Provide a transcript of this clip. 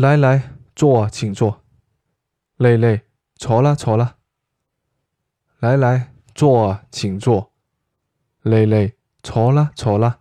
来来，坐，请坐。累累，坐了坐了。来来，坐，请坐。累累，坐了坐了。